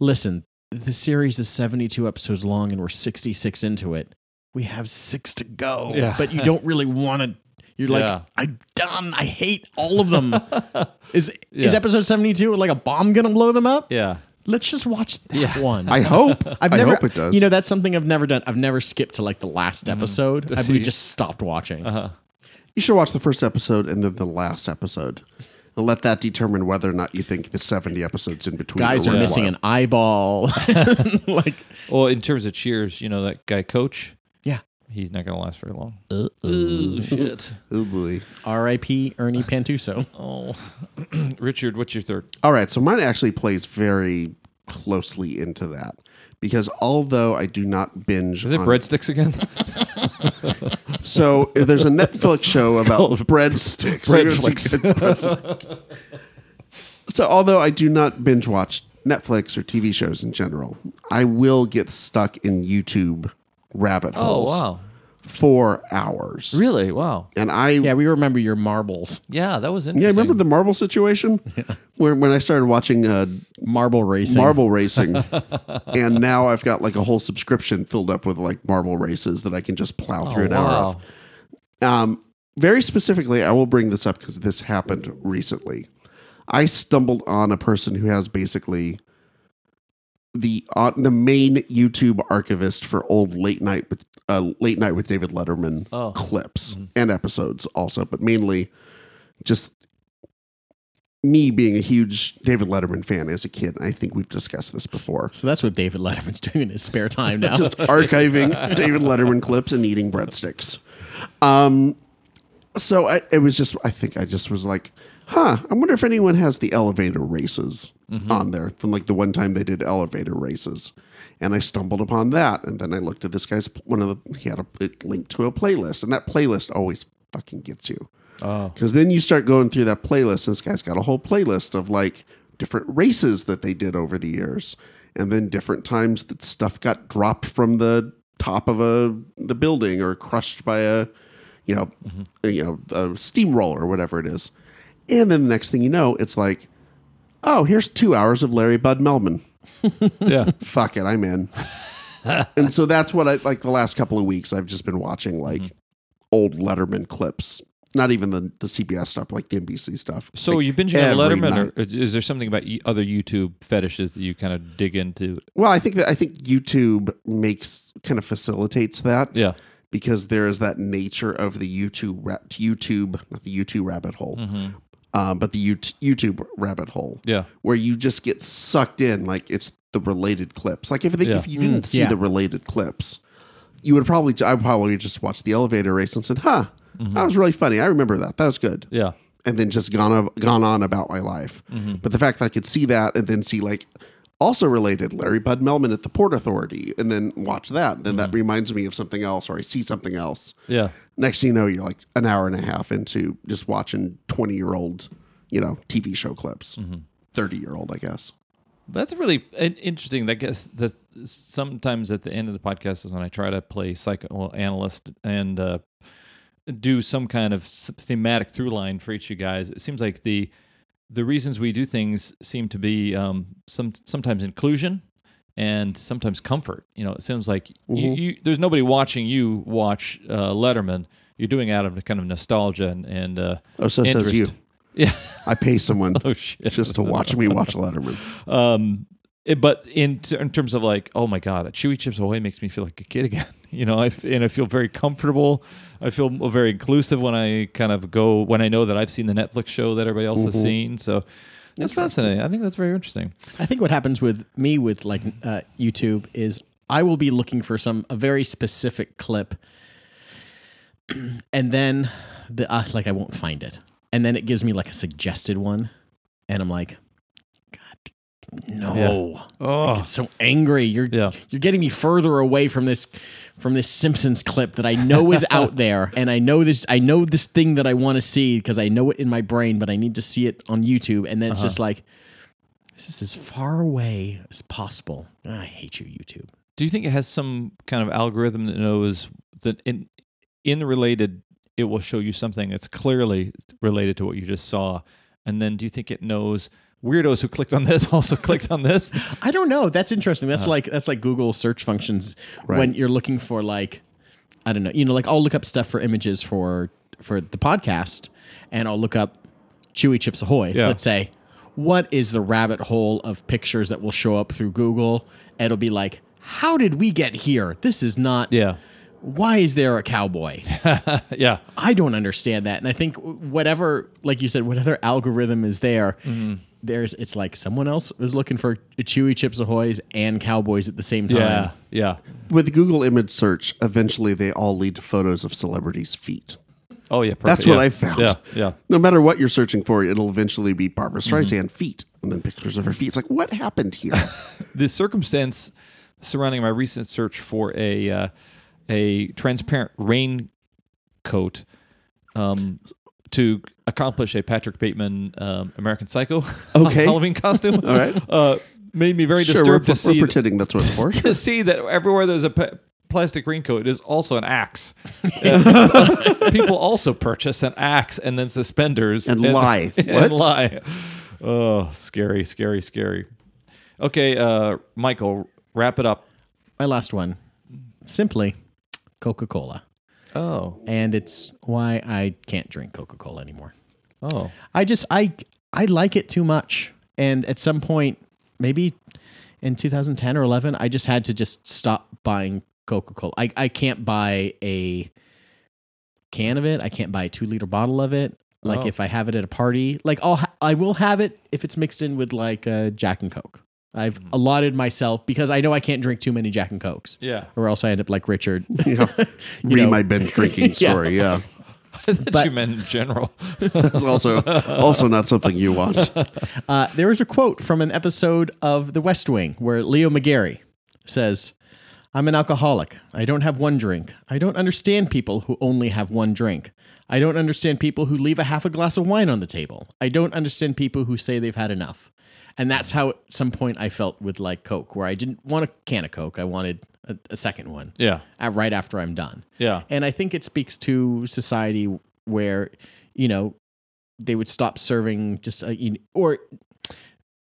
listen, the series is 72 episodes long, and we're 66 into it. We have six to go, Yeah. but you don't really want to. You're like, Yeah. I'm done. I hate all of them. is is episode 72 like a bomb gonna blow them up? Yeah. Let's just watch that Yeah. one. I hope. I've I hope it does. You know, that's something I've never done. I've never skipped to like the last episode. To I've just stopped watching. Uh-huh. you should watch the first episode and then the last episode. And let that determine whether or not you think the 70 episodes in between Guys are worthwhile. missing an eyeball. like, Well, in terms of Cheers, you know that guy Coach. yeah. He's not going to last very long. Uh, Ooh, shit. Oh boy. R.I.P. Ernie Pantusso. Oh, Richard, what's your third? All right, so mine actually plays very closely into that because although I do not binge, Is it on- breadsticks again? So there's a Netflix show about breadsticks. Breadflix. so although I do not binge watch Netflix or TV shows in general, I will get stuck in YouTube rabbit holes. oh, holes wow. For hours. Really? Wow. And I Yeah, we remember your marbles. Yeah, that was interesting. yeah, remember the marble situation where when I started watching uh, Marble racing. marble racing, and now I've got like a whole subscription filled up with like marble races that I can just plow through Oh, an hour wow. of. Um, very specifically, I will bring this up because this happened recently. I stumbled on a person who has basically the uh, the main YouTube archivist for old late night with uh, late night with David Letterman Oh. clips and episodes also, but mainly just me being a huge David Letterman fan as a kid. I think we've discussed this before. So that's what David Letterman's doing in his spare time now. Just archiving David Letterman clips and eating breadsticks. Um, so I, it was just, I think I just was like, huh, I wonder if anyone has the elevator races on there from like the one time they did elevator races. And I stumbled upon that. And then I looked at this guy's, one of the, he had a link to a playlist. And that playlist always fucking gets you. Oh, Because then you start going through that playlist, and this guy's got a whole playlist of like different races that they did over the years, and then different times that stuff got dropped from the top of a the building or crushed by a you know a, you know a steamroller or whatever it is, and then the next thing you know, it's like, oh, here's two hours of Larry Bud Melman. Yeah. Fuck it, I'm in. and so that's what I like. The last couple of weeks, I've just been watching like mm-hmm. old Letterman clips. Not even the, the CBS stuff, like the NBC stuff. So Like, you binging on Letterman, night. or is there something about other YouTube fetishes that you kind of dig into? Well, I think that I think YouTube makes kind of facilitates that Yeah. because there is that nature of the YouTube YouTube, not the YouTube rabbit hole, mm-hmm. Um, but the Yout- YouTube rabbit hole, Yeah. where you just get sucked in, like it's the related clips. Like if they, Yeah. if you didn't mm, see yeah. the related clips, you would probably I would probably just watch the elevator race and said, "Huh, mm-hmm. that was really funny. I remember that. That was good." Yeah. and then just gone of- gone on about my life. Mm-hmm. But the fact that I could see that and then see like also related Larry Bud Melman at the Port Authority and then watch that, then that reminds me of something else or I see something else. Yeah. Next thing you know, you're like an hour and a half into just watching 20 year old, you know, TV show clips. 30 year old, I guess. That's really interesting. I guess that sometimes at the end of the podcast is when I try to play psychoanalyst and uh, do some kind of thematic through line for each of you guys. It seems like the the reasons we do things seem to be um, some sometimes inclusion and sometimes comfort. You know, it seems like you, you, there's nobody watching you watch uh, Letterman. You're doing it out of kind of nostalgia and, and uh, Oh, so says you. Yeah. I pay someone Oh just to watch me watch Letterman. Um, it- but in t- in terms of like, oh my god, Chewy Chips Ahoy makes me feel like a kid again. You know, I f- and I feel very comfortable. I feel very inclusive when I kind of go when I know that I've seen the Netflix show that everybody else has seen. So that's fascinating. I think that's very interesting. I think what happens with me with like uh, YouTube is I will be looking for some a very specific clip, and then the uh, like I won't find it, and then it gives me like a suggested one, and I'm like, No. Oh. I get oh. so angry. You're Yeah. you're getting me further away from this from this Simpsons clip that I know is out there and I know this I know this thing that I want to see because I know it in my brain but I need to see it on YouTube and then it's just uh-huh. like this is as far away as possible. Ah, I hate you YouTube. Do you think it has some kind of algorithm that knows that in in related it will show you something that's clearly related to what you just saw, and then do you think it knows weirdos who clicked on this also clicked on this? I don't know. That's interesting. That's like that's like Google search functions when you're looking for like I don't know. You know, like I'll look up stuff for images for for the podcast, and I'll look up Chewy Chips Ahoy. Yeah. Let's say, what is the rabbit hole of pictures that will show up through Google? And it'll be like, how did we get here? This is not. Yeah, Why is there a cowboy? yeah, I don't understand that. And I think whatever, like you said, whatever algorithm is there, Mm-hmm. There's it's like someone else was looking for Chewy Chips Ahoy's and cowboys at the same time. yeah, yeah. With Google image search, eventually they all lead to photos of celebrities' feet. Oh yeah, perfect. That's what yeah. I found. Yeah, yeah. No matter what you're searching for, it'll eventually be Barbra Streisand feet and then pictures of her feet. It's like, what happened here? the circumstance surrounding my recent search for a uh, a transparent raincoat um, to accomplish a Patrick Bateman um, American Psycho Okay. Halloween costume. All right. uh, made me very sure, we're, disturbed to we're see pretending that's what it's for. to see that everywhere there's a pa- plastic raincoat is also an axe. And people also purchase an axe and then suspenders And lie. and What? lie. Oh, scary, scary, scary. Okay, uh, Michael, wrap it up. My last one, simply Coca Cola, Oh, and it's why I can't drink Coca Cola anymore. oh, I just I I like it too much, and at some point, maybe in 2010 or 11, I just had to just stop buying Coca Cola. I I can't buy a can of it. I can't buy a two liter bottle of it. Like Oh. if I have it at a party, like I'll ha- I will have it if it's mixed in with like uh, Jack and Coke. I've allotted myself because I know I can't drink too many Jack and Cokes, yeah. or else I end up like Richard. Yeah. You Read know. my binge drinking story. Yeah. I thought But- you meant in general. That's also also not something you want. Uh, there is a quote from an episode of The West Wing where Leo McGarry says, I'm an alcoholic. I don't have one drink. I don't understand people who only have one drink. I don't understand people who leave a half a glass of wine on the table. I don't understand people who say they've had enough. And that's how at some point I felt with like Coke, where I didn't want a can of Coke. I wanted a, a second one Yeah, uh, right after I'm done. yeah, And I think it speaks to society where, you know, they would stop serving just a, or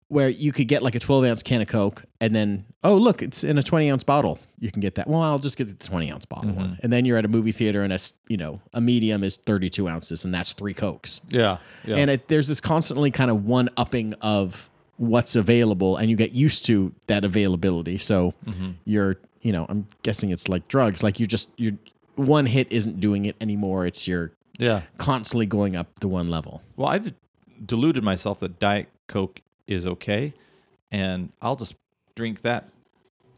where you could get like a 12 ounce can of Coke and then, oh, look, it's in a 20 ounce bottle. You can get that. Well, I'll just get the 20 ounce bottle one. And then you're at a movie theater and a, you know, a medium is 32 ounces and that's three Cokes. yeah, yeah. And it, there's this constantly kind of one upping of what's available, and you get used to that availability. So mm-hmm. you're, you know, I'm guessing it's like drugs. Like you just, you one hit isn't doing it anymore. It's you're yeah. constantly going up the one level. Well, I've deluded myself that Diet Coke is okay, and I'll just drink that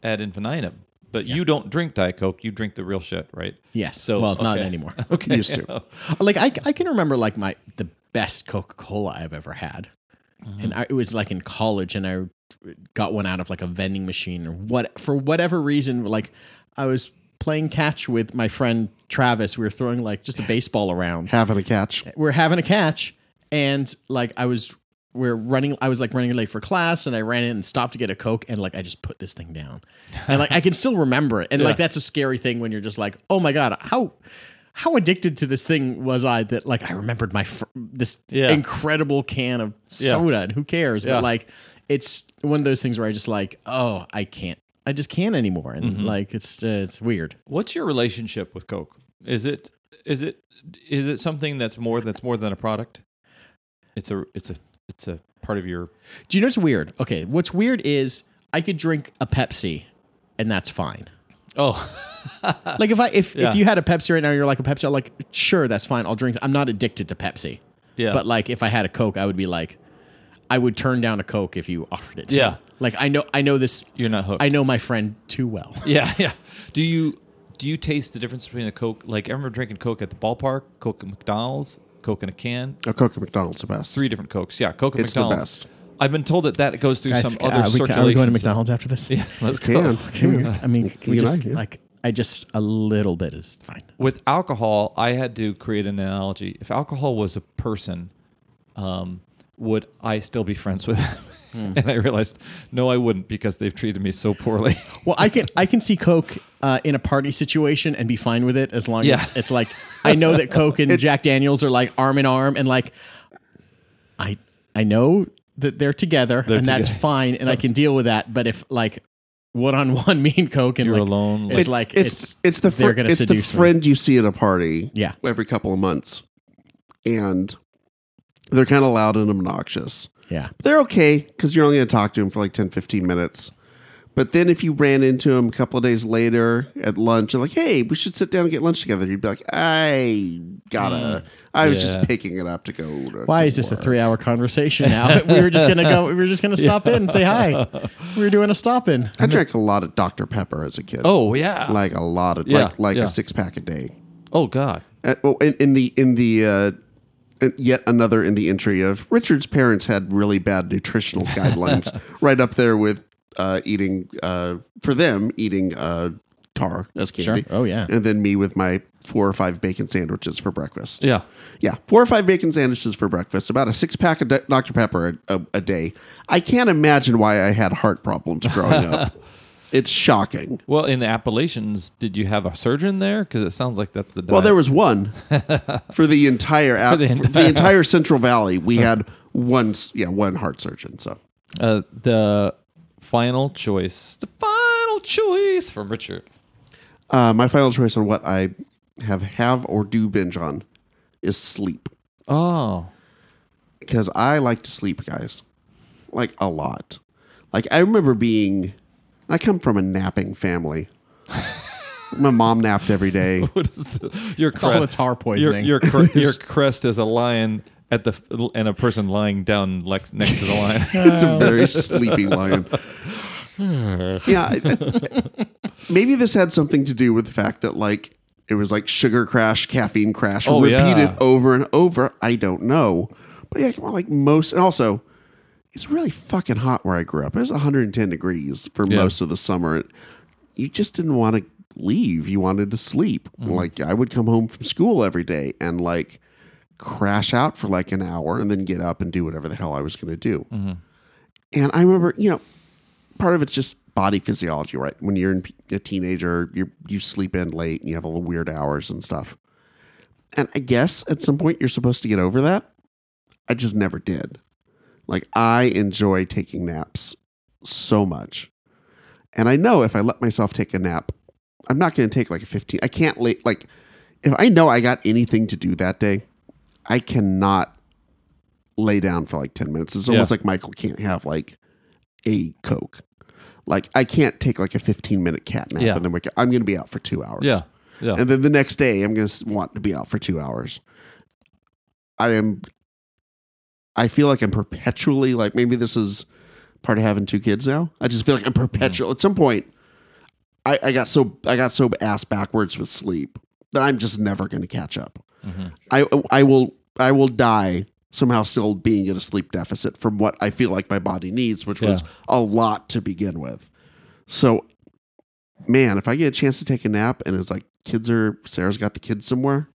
ad infinitum. But you don't drink Diet Coke; you drink the real shit, right? Yes. So well, it's not anymore. Okay. Used to. like I, I can remember like my the best Coca Cola I've ever had, Mm-hmm. and I, it was like in college, and I got one out of like a vending machine or what for whatever reason. Like I was playing catch with my friend Travis. We were throwing like just a baseball around. Having a catch. We are having a catch, and like I was. We're running. I was like running late for class, and I ran in and stopped to get a coke, and like I just put this thing down, and like I can still remember it, and like that's a scary thing when you're just like, oh my god, how how addicted to this thing was I that like I remembered my fr- this Yeah. incredible can of Yeah. soda, and who cares? Yeah. But like, it's one of those things where I just like, oh, I can't, I just can't anymore, and Mm-hmm. like it's uh, it's weird. What's your relationship with Coke? Is it is it is it something that's more that's more than a product? It's a it's a it's a part of your Do you know what's weird? Okay, what's weird is I could drink a Pepsi, and that's fine. Oh like if I if, Yeah. if you had a Pepsi right now, you're like a Pepsi. I'm like, sure, that's fine. I'll drink. I'm not addicted to Pepsi. yeah But like if I had a Coke, I would be like, I would turn down a Coke if you offered it. To Yeah. me. Like I know I know this. you're not hooked. I know my friend too well. Yeah, yeah. Do you do you taste the difference between a Coke? Like I remember drinking Coke at the ballpark, Coke at McDonald's, Coke in a can, A Coke at McDonald's the best. three different Cokes. Yeah, Coke at It's the McDonald's. best. I've been told that that goes through Guys, some uh, other we, can- circulation. are we going to McDonald's after this? Yeah, let's go. Can we- I mean, You we and I, just yeah. like I just a little bit is fine. With alcohol, I had to create an analogy. If alcohol was a person, um, would I still be friends with them? Hmm. and I realized, no, I wouldn't because they've treated me so poorly. Well, I can I can see Coke uh, in a party situation and be fine with it as long Yeah. as it's like I know that Coke and Jack Daniels are like arm in arm and like I I know that they're together They're and that's fine and I can deal with that. But if like one on one, me and Coke and You're like, alone. it's It's- like it's it's, it's the they're fr- gonna it's the seduce me. friend you see at a party yeah every couple of months, and they're kind of loud and obnoxious. yeah but They're okay because you're only going to talk to them for like 10, 15 minutes. But then if you ran into him a couple of days later at lunch and like, hey, we should sit down and get lunch together, you'd be like, I gotta, I was Yeah. just picking it up to go. To Why is this a three hour conversation now? we were just gonna go. We were just gonna stop in and say hi. We were doing a stop in. I drank a lot of Dr. Pepper as a kid. oh yeah. like a lot of Yeah, like like yeah. a six pack a day. oh God. Uh, oh, in, in the in the uh, uh, yet another in the entry of Richard's parents had really bad nutritional guidelines, right up there with uh, eating uh, for them eating uh, tar as candy. Sure. Oh, yeah. and then me with my four or five bacon sandwiches for breakfast. Yeah. Yeah, four or five bacon sandwiches for breakfast, about a six pack of D- Dr Pepper a, a, a day. I can't imagine why I had heart problems growing up. It's shocking. Well, in the Appalachians, did you have a surgeon there? Because it sounds like that's the. Well, there was one for the entire the for the, entire- entire, Central Valley. We had one, yeah, one heart surgeon. So uh, the final choice. The final choice from Richard. uh, my final choice on what I have have or do binge on is sleep Oh, because I like to sleep, guys, like a lot. Like I remember being, I come from a napping family. My mom napped every day. what is the, your all cre- the tar Your poisoning. your, cre- your crest is a lion at the and a person lying down lex- next to the lion. It's a very sleepy lion. yeah. Maybe this had something to do with the fact that like it was like sugar crash, caffeine crash, Oh, repeated yeah. over and over. I don't know. But yeah, come on, like most and also it's really fucking hot where I grew up. It was 110 degrees for Yeah. most of the summer. You just didn't want to leave. You wanted to sleep. Mm-hmm. Like I would come home from school every day and like crash out for like an hour and then get up and do whatever the hell I was going to do. Mm-hmm. And I remember, you know, part of it's just body physiology, right? When you're in, a teenager, you you sleep in late and you have all the weird hours and stuff. And I guess at some point you're supposed to get over that. I just never did. Like I enjoy taking naps so much. And I know if I let myself take a nap, I'm not going to take like a 15. I can't late like if I know I got anything to do that day, I cannot lay down for like 10 minutes. It's almost Yeah. like Michael can't have like a Coke. Like I can't take like a 15 minute cat nap Yeah. and then wake up. I'm going to be out for two hours. yeah, yeah. And then the next day I'm going to want to be out for two hours. I am, I feel like I'm perpetually like, maybe this is part of having two kids now. I just feel like I'm perpetual. Mm. At some point, I, I got so, I got so ass backwards with sleep that I'm just never going to catch up. Mm-hmm. I, I will, I will die somehow still being in a sleep deficit from what I feel like my body needs, which was a lot to begin with. So, man, if I get a chance to take a nap and it's like kids are Sarah's got the kids somewhere,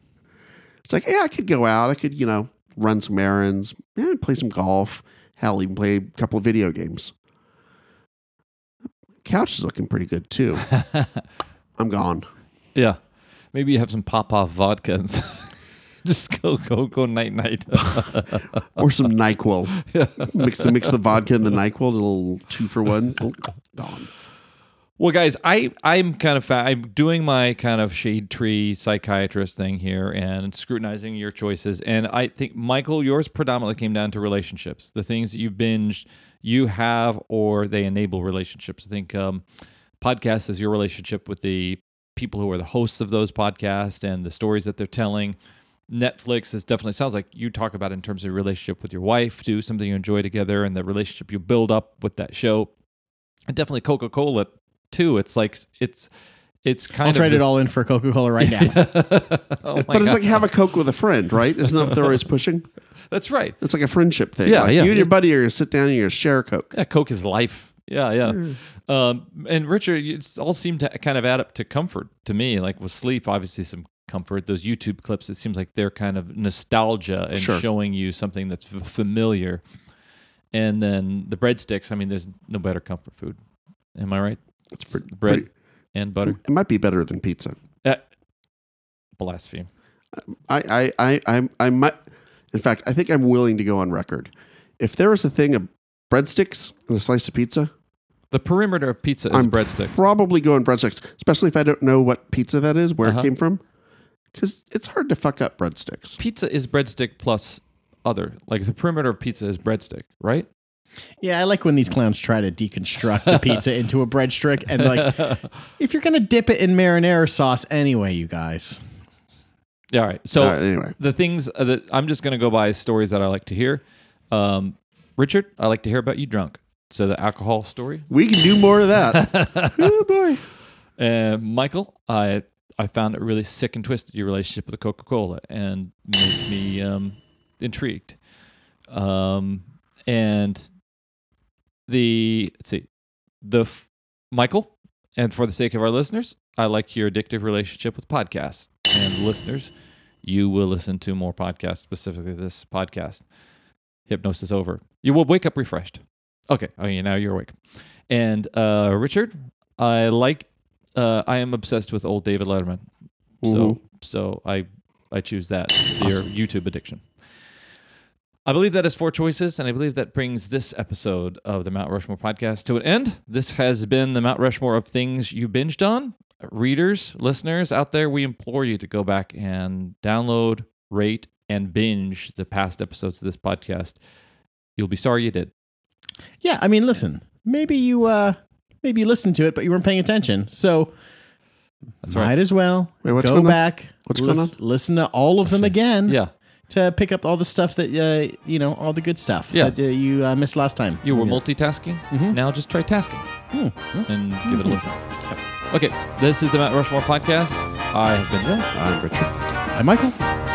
it's like, yeah, I could go out. I could, you know, run some errands, yeah, play some golf, hell, even play a couple of video games. Couch is looking pretty good too. I'm gone. yeah. Maybe you have some Popov vodka just go go go night night. Or some NyQuil. Mix the mix the vodka and the NyQuil, a little two for one. Oh, gone. Well, guys, I I'm kind of fa- I'm doing my kind of shade tree psychiatrist thing here and scrutinizing your choices. And I think Michael, yours predominantly came down to relationships, the things that you've binged, you have, or they enable relationships. I think um, podcast is your relationship with the people who are the hosts of those podcasts and the stories that they're telling. Netflix is definitely sounds like you talk about in terms of your relationship with your wife, too, something you enjoy together, and the relationship you build up with that show. And definitely Coca Cola too. It's like it's it's kind I'll of trade it all in for Coca Cola right now. oh my But it's like have a Coke with a friend, right? Isn't that what they're always pushing? That's right. It's like a friendship thing. Yeah, like yeah. You and your buddy are gonna sit down and you're gonna share a Coke. Yeah, Coke is life. Yeah, yeah. Um, and Richard, it all seemed to kind of add up to comfort to me. Like with sleep, obviously some comfort. Those YouTube clips, it seems like they're kind of nostalgia and Sure. showing you something that's familiar. And then the breadsticks. I mean, there's no better comfort food. Am I right? It's pretty, Bread pretty- and butter. It might be better than pizza. Uh, blaspheme. I, I, I, I, I might. In fact, I think I'm willing to go on record. If there was a thing of breadsticks and a slice of pizza, The perimeter of pizza is I'm breadstick. probably going breadsticks, especially if I don't know what pizza that is, where Uh-huh. it came from, because it's hard to fuck up breadsticks. Pizza is breadstick plus other. Like the perimeter of pizza is breadstick, right? Yeah, I like when these clowns try to deconstruct a pizza into a breadstick and like, if you're gonna dip it in marinara sauce anyway, you guys. Yeah, all right. So Uh, anyway, the things uh, that I'm just going to go by stories that I like to hear. Um, Richard, I like to hear about you drunk. So the alcohol story. we can do more of that. oh boy. Uh, Michael, I I found it really sick and twisted your relationship with Coca Cola and makes me um, intrigued. Um, and the let's see, the f- Michael, and for the sake of our listeners, I like your addictive relationship with podcasts. And listeners, you will listen to more podcasts, specifically this podcast. Hypnosis over. You will wake up refreshed. Okay. Okay. Now you're awake. And uh, Richard, I like. Uh, I am obsessed with old David Letterman. So Mhm. so I I choose that. Your YouTube addiction. I believe that is four choices, and I believe that brings this episode of the Mount Rushmore podcast to an end. This has been the Mount Rushmore of things you binged on. Readers, listeners out there, we implore you to go back and download, rate, and binge the past episodes of this podcast. You'll be sorry you did. Yeah, I mean, listen, maybe you uh maybe you listened to it, but you weren't paying attention. So That's might right. as well Wait, what's go going on? back. What's going lis- Listen to all of them again. Yeah, To pick up all the stuff that uh, you know, all the good stuff Yeah. that uh, you uh, missed last time. you were Yeah. multitasking. Mhm. Now just try tasking Hmm. and give it a listen. Okay, this is the Mount Rushmore podcast. I have been Joe. I'm Richard. Hi, Michael.